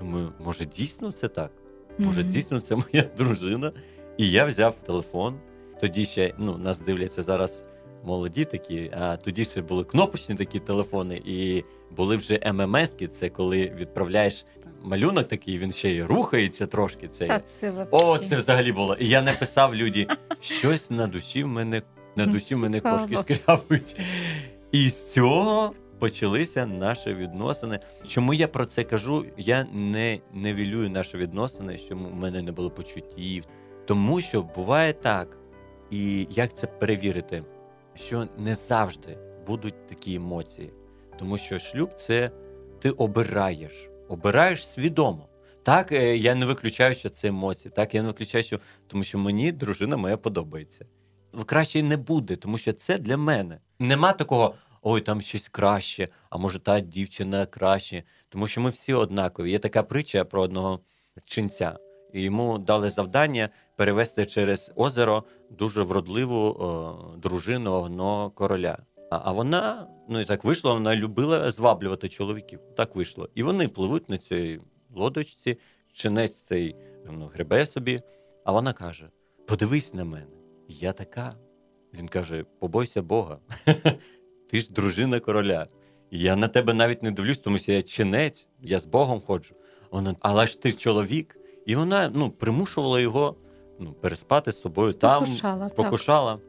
Думаю, може, дійсно це так? Може, дійсно це моя дружина. І я взяв телефон. Тоді ще ну, нас дивляться зараз молоді такі, а тоді ще були кнопочні такі телефони, і були вже ММС-ки, це коли відправляєш малюнок такий, він ще й рухається трошки. Цей. Та це вообще. О, це взагалі було. І я написав люді, щось на душі в мене на душі в мене кошки шкрябуть. І з цього почалися наші відносини. Чому я про це кажу? Я не невілюю наші відносини, що в мене не було почуттів. Тому що буває так, і як це перевірити, що не завжди будуть такі емоції. Тому що шлюб це ти обираєш, обираєш свідомо. Так, е, я не виключаю, що це емоції. Так, я не виключаю, що тому що мені дружина моя подобається. Краще не буде, тому що це для мене. Нема такого, ой, там щось краще, а може та дівчина краще. Тому що ми всі однакові. Є така притча про одного чинця. І йому дали завдання перевести через озеро дуже вродливу о, дружину одного короля. А, а вона, ну і так вийшло, вона любила зваблювати чоловіків. Так вийшло. І вони пливуть на цій лодочці, чинець цей ну, гребе собі, а вона каже: подивись на мене, я така. Він каже: побойся Бога. (laughs) Ти ж дружина короля. Я на тебе навіть не дивлюсь, тому що я чинець, я з Богом ходжу. Вона, але ж ти чоловік. І вона ну, примушувала його ну, переспати з собою Спокушала, там,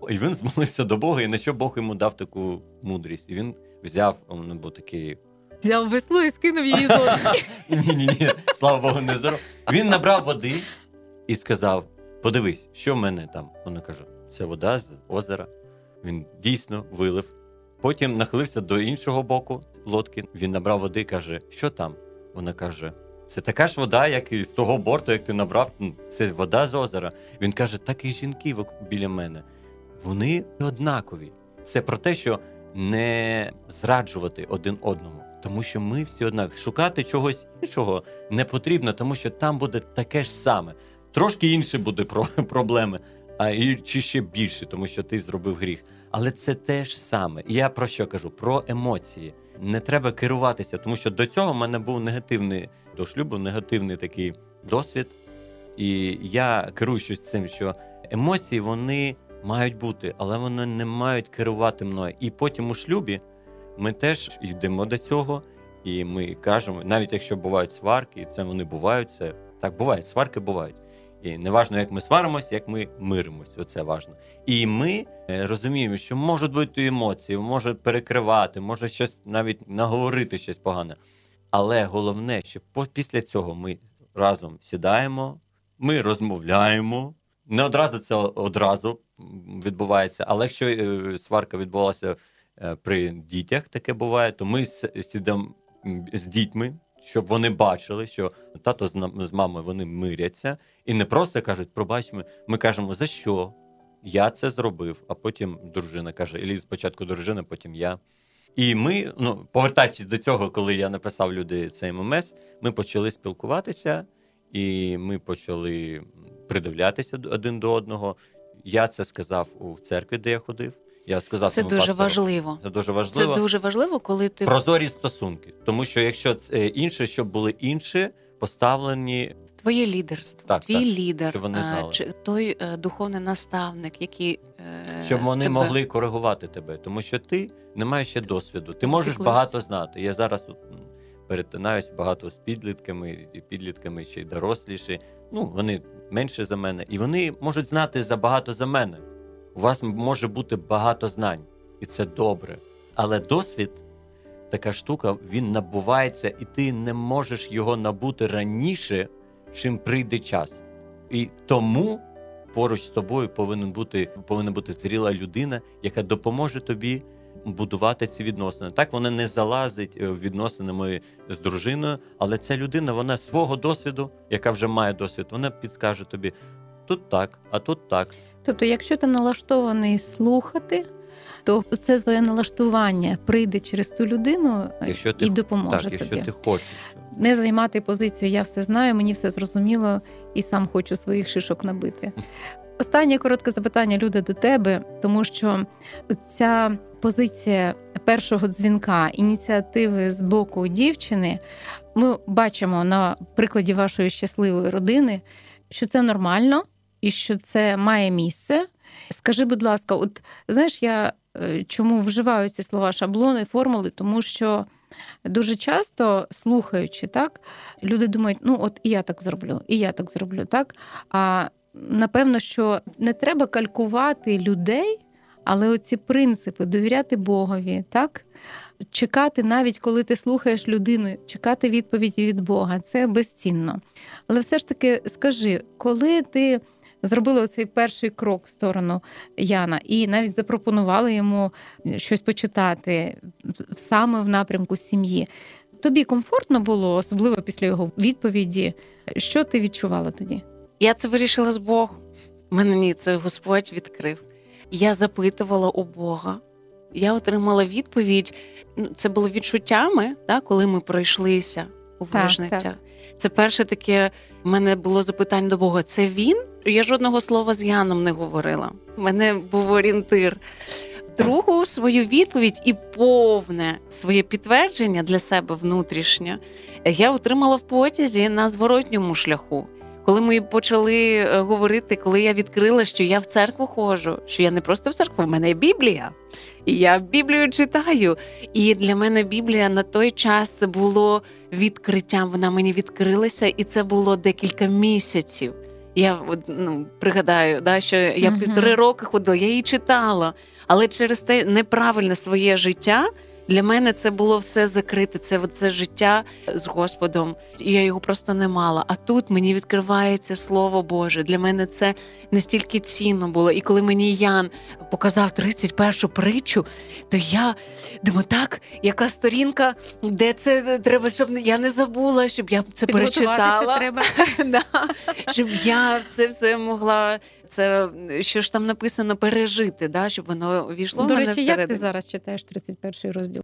так. І він змолився до Бога, і на що Бог йому дав таку мудрість. І він взяв, він був такий Взяв весло і скинув її з лодки. ні, ні, ні, слава Богу, не здоров. Він набрав води і сказав: подивись, що в мене там. Вона каже: це вода з озера. Він дійсно вилив. Потім нахилився до іншого боку лодки. Він набрав води каже, що там? Вона каже: це така ж вода, як і з того борту, як ти набрав. Це вода з озера. Він каже, так і жінки біля мене. Вони однакові. Це про те, що не зраджувати один одному, тому що ми всі однакові. Шукати чогось іншого не потрібно, тому що там буде таке ж саме. Трошки інше буде про (laughs) проблеми, а і чи ще більше, тому що ти зробив гріх. Але це те ж саме. Я про що кажу? Про емоції. Не треба керуватися, тому що до цього в мене був негативний до шлюбу, негативний такий досвід. І я керуючись цим, що емоції вони мають бути, але вони не мають керувати мною. І потім у шлюбі ми теж йдемо до цього, і ми кажемо, навіть якщо бувають сварки, і це вони бувають, це так буває, сварки бувають. І неважно, як ми сваримось, як ми миримось, оце важно. І ми е, розуміємо, що можуть бути емоції, може перекривати, може щось навіть наговорити щось погане. Але головне, що після цього ми разом сідаємо, ми розмовляємо. Не одразу це одразу відбувається, але якщо е, сварка відбулася е, при дітях таке буває, то ми с- сідаємо м, з дітьми, щоб вони бачили, що тато з мамою вони миряться, і не просто кажуть, пробач, ми, ми кажемо, за що? Я це зробив, а потім дружина каже, і спочатку дружина, потім я. І ми, ну, повертаючись до цього, коли я написав люди цей ММС, ми почали спілкуватися, і ми почали придивлятися один до одного. Я це сказав у церкві, де я ходив. Я сказав, Це дуже пастору, важливо. Це дуже важливо. Це дуже важливо, коли ти Прозорі стосунки. Тому що якщо це інше, щоб були інші поставлені, твоє лідерство, Так, твій так, лідер, щоб вони е, знали. чи той е, духовний наставник, який е, щоб вони тебе... могли коригувати тебе, тому що ти не маєш ще досвіду. Ти можеш Піклуєшся. багато знати. Я зараз от, перетинаюсь багато з підлітками, і підлітками ще й доросліші. Ну вони менше за мене, і вони можуть знати забагато за мене. У вас може бути багато знань, і це добре. Але досвід, така штука, він набувається, і ти не можеш його набути раніше, чим прийде час. І тому поруч з тобою повинен бути, повинна бути зріла людина, яка допоможе тобі будувати ці відносини. Так вона не залазить е, в відносини мої з дружиною, але ця людина, вона свого досвіду, яка вже має досвід, вона підскаже тобі тут так, а тут так. Тобто, якщо ти налаштований слухати, то це твоє налаштування прийде через ту людину Якщо ти і допоможе так, якщо тобі. ти хочеш. Не займати позицію Я все знаю, мені все зрозуміло і сам хочу своїх шишок набити. (laughs) Останнє коротке запитання, Люда, до тебе, тому що ця позиція першого дзвінка, ініціативи з боку дівчини, ми бачимо на прикладі вашої щасливої родини, що це нормально і що це має місце. Скажи, будь ласка, от знаєш, я е, чому вживаю ці слова шаблони, формули, тому що дуже часто слухаючи, так, люди думають, ну от і я так зроблю, і я так зроблю, так. А напевно, що не треба калькувати людей, але оці принципи довіряти Богові, так? Чекати, навіть коли ти слухаєш людину, чекати відповіді від Бога, це безцінно. Але все ж таки скажи, коли ти зробила оцей перший крок в сторону Яна і навіть запропонували йому щось почитати саме в напрямку сім'ї, тобі комфортно було, особливо після його відповіді. Що ти відчувала тоді? Я це вирішила з Богом. Мене ні, це Господь відкрив. Я запитувала у Бога. Я отримала відповідь. Ну, Це було відчуттями, да, коли ми пройшлися у Так, вижницях. Це перше таке. в мене було запитання до Бога: це він? Я жодного слова з Яном не говорила. У мене був орієнтир. Другу свою відповідь і повне своє підтвердження для себе внутрішнє я отримала в потязі на зворотньому шляху. Коли ми почали е, говорити, коли я відкрила, що я в церкву ходжу, що я не просто в церкву, в мене є Біблія. І я Біблію читаю. І для мене Біблія на той час це було відкриттям. Вона мені відкрилася, і це було декілька місяців. Я ну, пригадаю, да, що я півтори роки ходила, я її читала, але через те неправильне своє життя. Для мене це було все закрите. Це це життя з Господом. І я його просто не мала. А тут мені відкривається Слово Боже. Для мене це настільки цінно було. І коли мені Ян показав 31 притчу, то я думаю, так, яка сторінка, де це треба, щоб я не забула, щоб я це перечитала. треба. (laughs) Да, щоб я все все могла. Це що ж там написано пережити, да, щоб воно війшло в До мене речі, як ти зараз читаєш 31 розділ?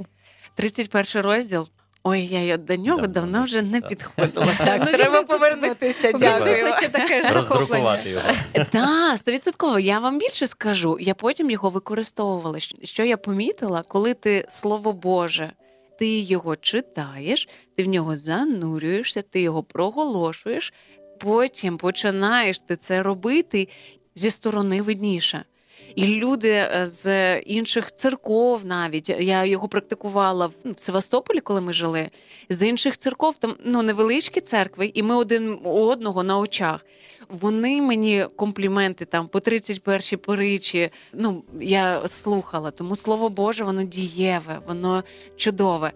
31 розділ. Ой, я до нього Давно давно не вже не читав. підходила. (laughs) Ну, Так, він треба повернутися. Дякую. таке (laughs) Роздрукувати його. Так, стовідсотково. Я вам більше скажу. Я потім його використовувала. Що я помітила, коли ти слово Боже, ти його читаєш, ти в нього занурюєшся, ти його проголошуєш, потім починаєш ти це робити зі сторони видніше. І люди е, з інших церков, навіть я його практикувала в в Севастополі, коли ми жили. З інших церков там ну невеличкі церкви, і ми один у одного на очах. Вони мені компліменти там по 31-й поричі. Ну я слухала, тому слово Боже, воно дієве, воно чудове.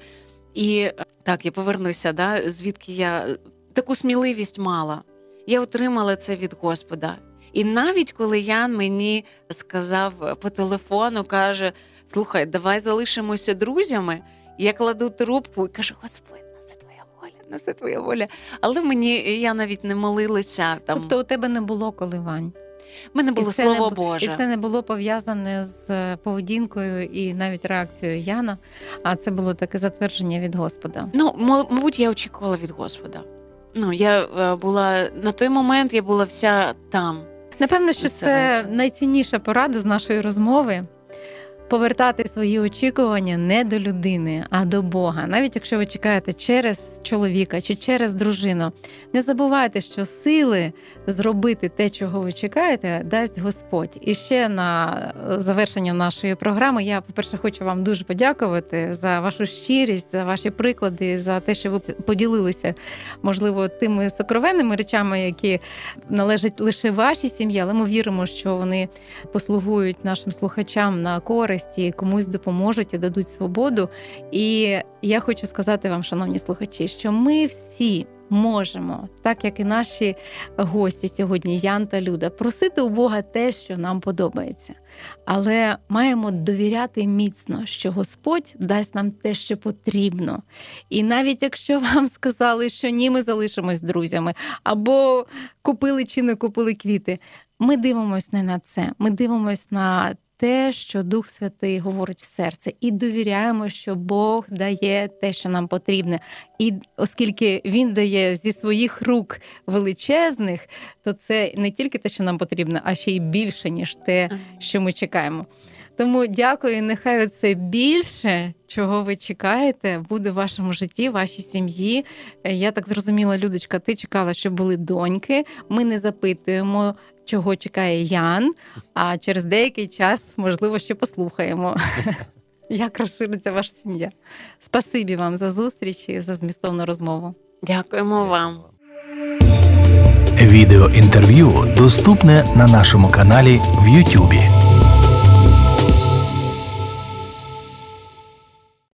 І е, так, я повернуся, да, звідки я таку сміливість мала. Я отримала це від Господа. І навіть коли Ян мені сказав по телефону, каже: слухай, давай залишимося друзями. Я кладу трубку і кажу: Господь, на все твоя воля, на все твоя воля. Але мені я навіть не молилася. Там Тобто у тебе не було коливань. мене було і це слово не Боже. І це не було пов'язане з е, поведінкою і навіть реакцією Яна, а це було таке затвердження від Господа. Ну, мабуть, я очікувала від Господа. Ну, я е, була на той момент, я була вся там. Напевно, що це найцінніша порада з нашої розмови. Повертати свої очікування не до людини, а до Бога. Навіть якщо ви чекаєте через чоловіка чи через дружину, не забувайте, що сили зробити те, чого ви чекаєте, дасть Господь. І ще на е, завершення нашої програми я, по-перше, хочу вам дуже подякувати за вашу щирість, за ваші приклади, за те, що ви поділилися, можливо, тими сокровенними речами, які належать лише вашій сім'ї, але ми віримо, що вони послугують нашим слухачам на користь і комусь допоможуть і дадуть свободу. І я хочу сказати вам, шановні слухачі, що ми всі. Можемо, так як і наші гості сьогодні, Ян та Люда, просити у Бога те, що нам подобається, але маємо довіряти міцно, що Господь дасть нам те, що потрібно. І навіть якщо вам сказали, що ні, ми залишимось друзями, або купили чи не купили квіти. Ми дивимось не на це. Ми дивимось на те, що Дух Святий говорить в серце, і довіряємо, що Бог дає те, що нам потрібне. І оскільки Він дає зі своїх рук величезних, то це не тільки те, що нам потрібно, а ще й більше, ніж те, що ми чекаємо. Тому дякую, нехай це більше, чого ви чекаєте, буде в вашому житті, вашій сім'ї. Е, Я так зрозуміла, Людочка, ти чекала, щоб були доньки. Ми не запитуємо, чого чекає Ян, а через деякий час, можливо, ще послухаємо. (laughs) Як розшириться ваша сім'я? Спасибі вам за зустріч і за змістовну розмову. Дякуємо вам. Відеоінтерв'ю доступне на нашому каналі в Ютубі.